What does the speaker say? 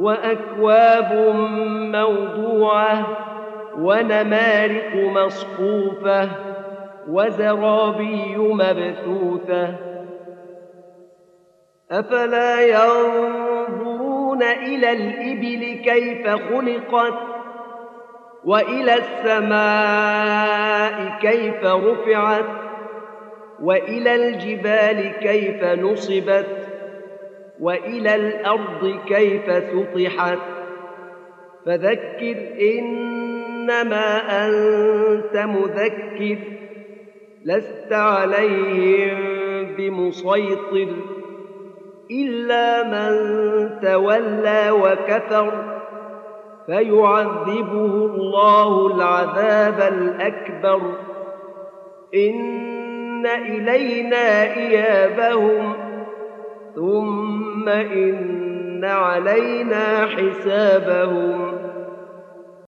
وأكواب موضوعة ونمارق مصفوفة وزرابي مبثوثة. أفلا ينظرون إلى الإبل كيف خلقت وإلى السماء كيف رفعت وإلى الجبال كيف نصبت وإلى الأرض كيف سطحت. فذكر إنما أنت مذكر لست عليهم بمسيطر إلا من تولى وكفر فيعذبه الله العذاب الأكبر. إن إلينا إيابهم ثم إن علينا حسابهم